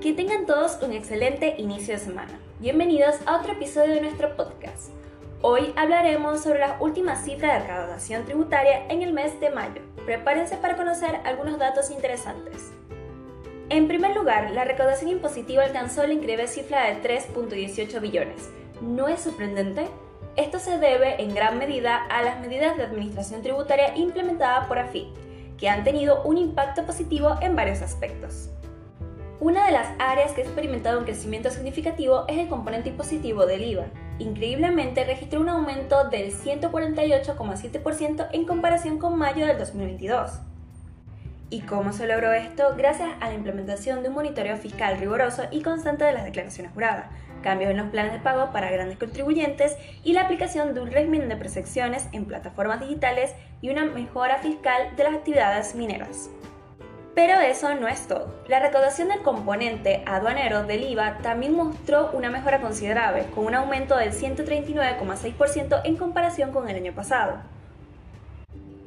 Que tengan todos un excelente inicio de semana. Bienvenidos a otro episodio de nuestro podcast. Hoy hablaremos sobre las últimas cifras de recaudación tributaria en el mes de mayo. Prepárense para conocer algunos datos interesantes. En primer lugar, la recaudación impositiva alcanzó la increíble cifra de 3.18 billones. ¿No es sorprendente? Esto se debe en gran medida a las medidas de administración tributaria implementadas por AFI, que han tenido un impacto positivo en varios aspectos. Una de las áreas que ha experimentado un crecimiento significativo es el componente impositivo del IVA. Increíblemente registró un aumento del 148,7% en comparación con mayo del 2022. ¿Y cómo se logró esto? Gracias a la implementación de un monitoreo fiscal riguroso y constante de las declaraciones juradas, cambios en los planes de pago para grandes contribuyentes y la aplicación de un régimen de percepciones en plataformas digitales y una mejora fiscal de las actividades mineras. Pero eso no es todo. La recaudación del componente aduanero del IVA también mostró una mejora considerable, con un aumento del 139,6% en comparación con el año pasado.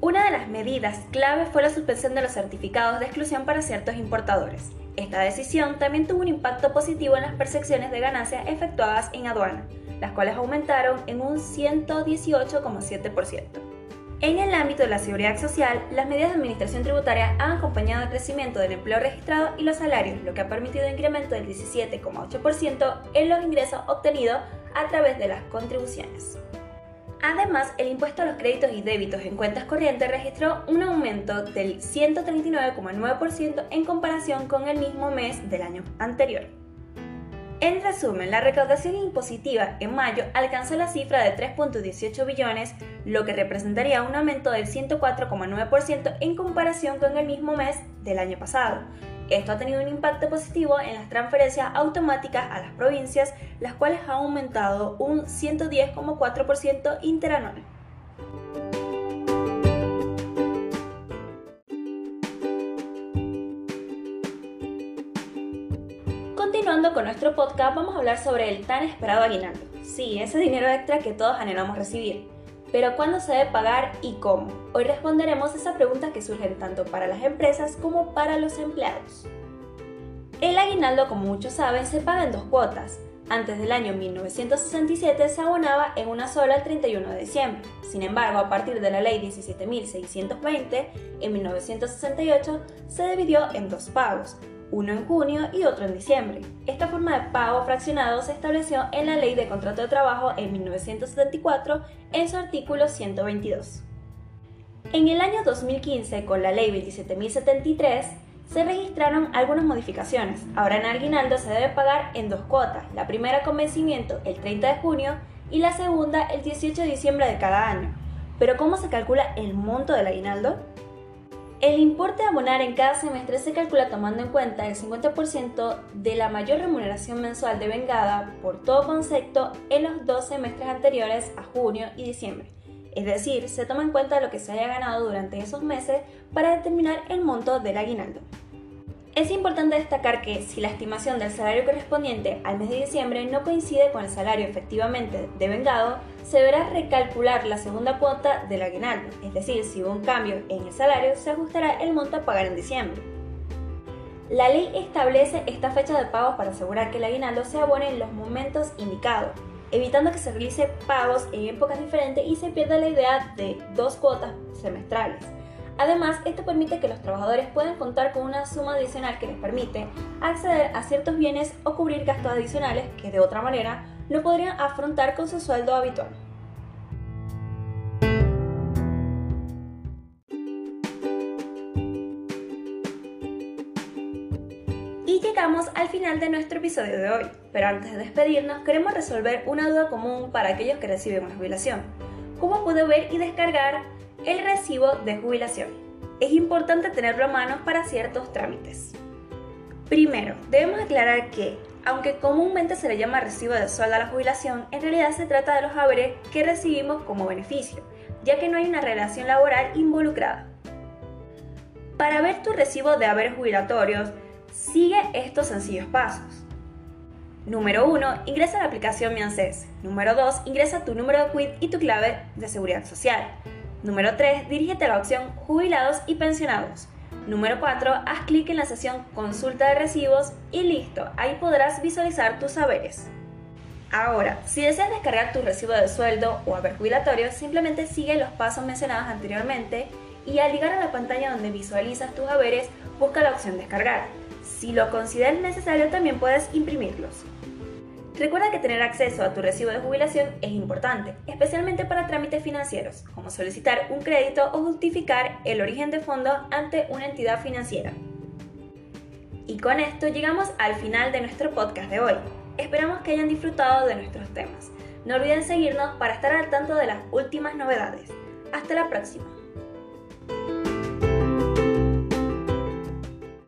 Una de las medidas clave fue la suspensión de los certificados de exclusión para ciertos importadores. Esta decisión también tuvo un impacto positivo en las percepciones de ganancias efectuadas en aduana, las cuales aumentaron en un 118,7%. En el ámbito de la seguridad social, las medidas de administración tributaria han acompañado el crecimiento del empleo registrado y los salarios, lo que ha permitido un incremento del 17,8% en los ingresos obtenidos a través de las contribuciones. Además, el impuesto a los créditos y débitos en cuentas corrientes registró un aumento del 139,9% en comparación con el mismo mes del año anterior. En resumen, la recaudación impositiva en mayo alcanzó la cifra de 3.18 billones, lo que representaría un aumento del 104,9% en comparación con el mismo mes del año pasado. Esto ha tenido un impacto positivo en las transferencias automáticas a las provincias, las cuales han aumentado un 110,4% interanual. Nuestro podcast, vamos a hablar sobre el tan esperado aguinaldo. Sí, ese dinero extra que todos anhelamos recibir. Pero ¿cuándo se debe pagar y cómo? Hoy responderemos esa pregunta que surgen tanto para las empresas como para los empleados. El aguinaldo, como muchos saben, se paga en dos cuotas. Antes del año 1967 se abonaba en una sola el 31 de diciembre. Sin embargo, a partir de la ley 17.620, en 1968, se dividió en dos pagos, uno en junio y otro en diciembre. Esta forma de pago fraccionado se estableció en la Ley de Contrato de Trabajo en 1974 en su artículo 122. En el año 2015, con la Ley 27.073, se registraron algunas modificaciones. Ahora en aguinaldo se debe pagar en dos cuotas, la primera con vencimiento el 30 de junio y la segunda el 18 de diciembre de cada año. Pero ¿cómo se calcula el monto del aguinaldo? El importe a abonar en cada semestre se calcula tomando en cuenta el 50% de la mayor remuneración mensual devengada por todo concepto en los dos semestres anteriores a junio y diciembre. Es decir, se toma en cuenta lo que se haya ganado durante esos meses para determinar el monto del aguinaldo. Es importante destacar que si la estimación del salario correspondiente al mes de diciembre no coincide con el salario efectivamente devengado, se deberá recalcular la segunda cuota del aguinaldo, es decir, si hubo un cambio en el salario, se ajustará el monto a pagar en diciembre. La ley establece esta fecha de pagos para asegurar que el aguinaldo se abone en los momentos indicados, evitando que se realice pagos en épocas diferentes y se pierda la idea de dos cuotas semestrales. Además, esto permite que los trabajadores puedan contar con una suma adicional que les permite acceder a ciertos bienes o cubrir gastos adicionales que de otra manera no podrían afrontar con su sueldo habitual. Y llegamos al final de nuestro episodio de hoy, pero antes de despedirnos queremos resolver una duda común para aquellos que reciben una jubilación. ¿Cómo puedo ver y descargar el recibo de jubilación. Es importante tenerlo a mano para ciertos trámites. Primero, debemos aclarar que, aunque comúnmente se le llama recibo de sueldo a la jubilación, en realidad se trata de los haberes que recibimos como beneficio, ya que no hay una relación laboral involucrada. Para ver tu recibo de haberes jubilatorios, sigue estos sencillos pasos. Número 1. Ingresa a la aplicación Mi ANSES. Número 2. Ingresa tu número de quit y tu clave de seguridad social. Número 3. Dirígete a la opción Jubilados y pensionados. Número 4. Haz clic en la sección Consulta de recibos y listo, ahí podrás visualizar tus saberes. Ahora, si deseas descargar tu recibo de sueldo o haber jubilatorio, simplemente sigue los pasos mencionados anteriormente y al llegar a la pantalla donde visualizas tus haberes, busca la opción Descargar. Si lo consideras necesario, también puedes imprimirlos. Recuerda que tener acceso a tu recibo de jubilación es importante, especialmente para trámites financieros, como solicitar un crédito o justificar el origen de fondos ante una entidad financiera. Y con esto llegamos al final de nuestro podcast de hoy. Esperamos que hayan disfrutado de nuestros temas. No olviden seguirnos para estar al tanto de las últimas novedades. Hasta la próxima.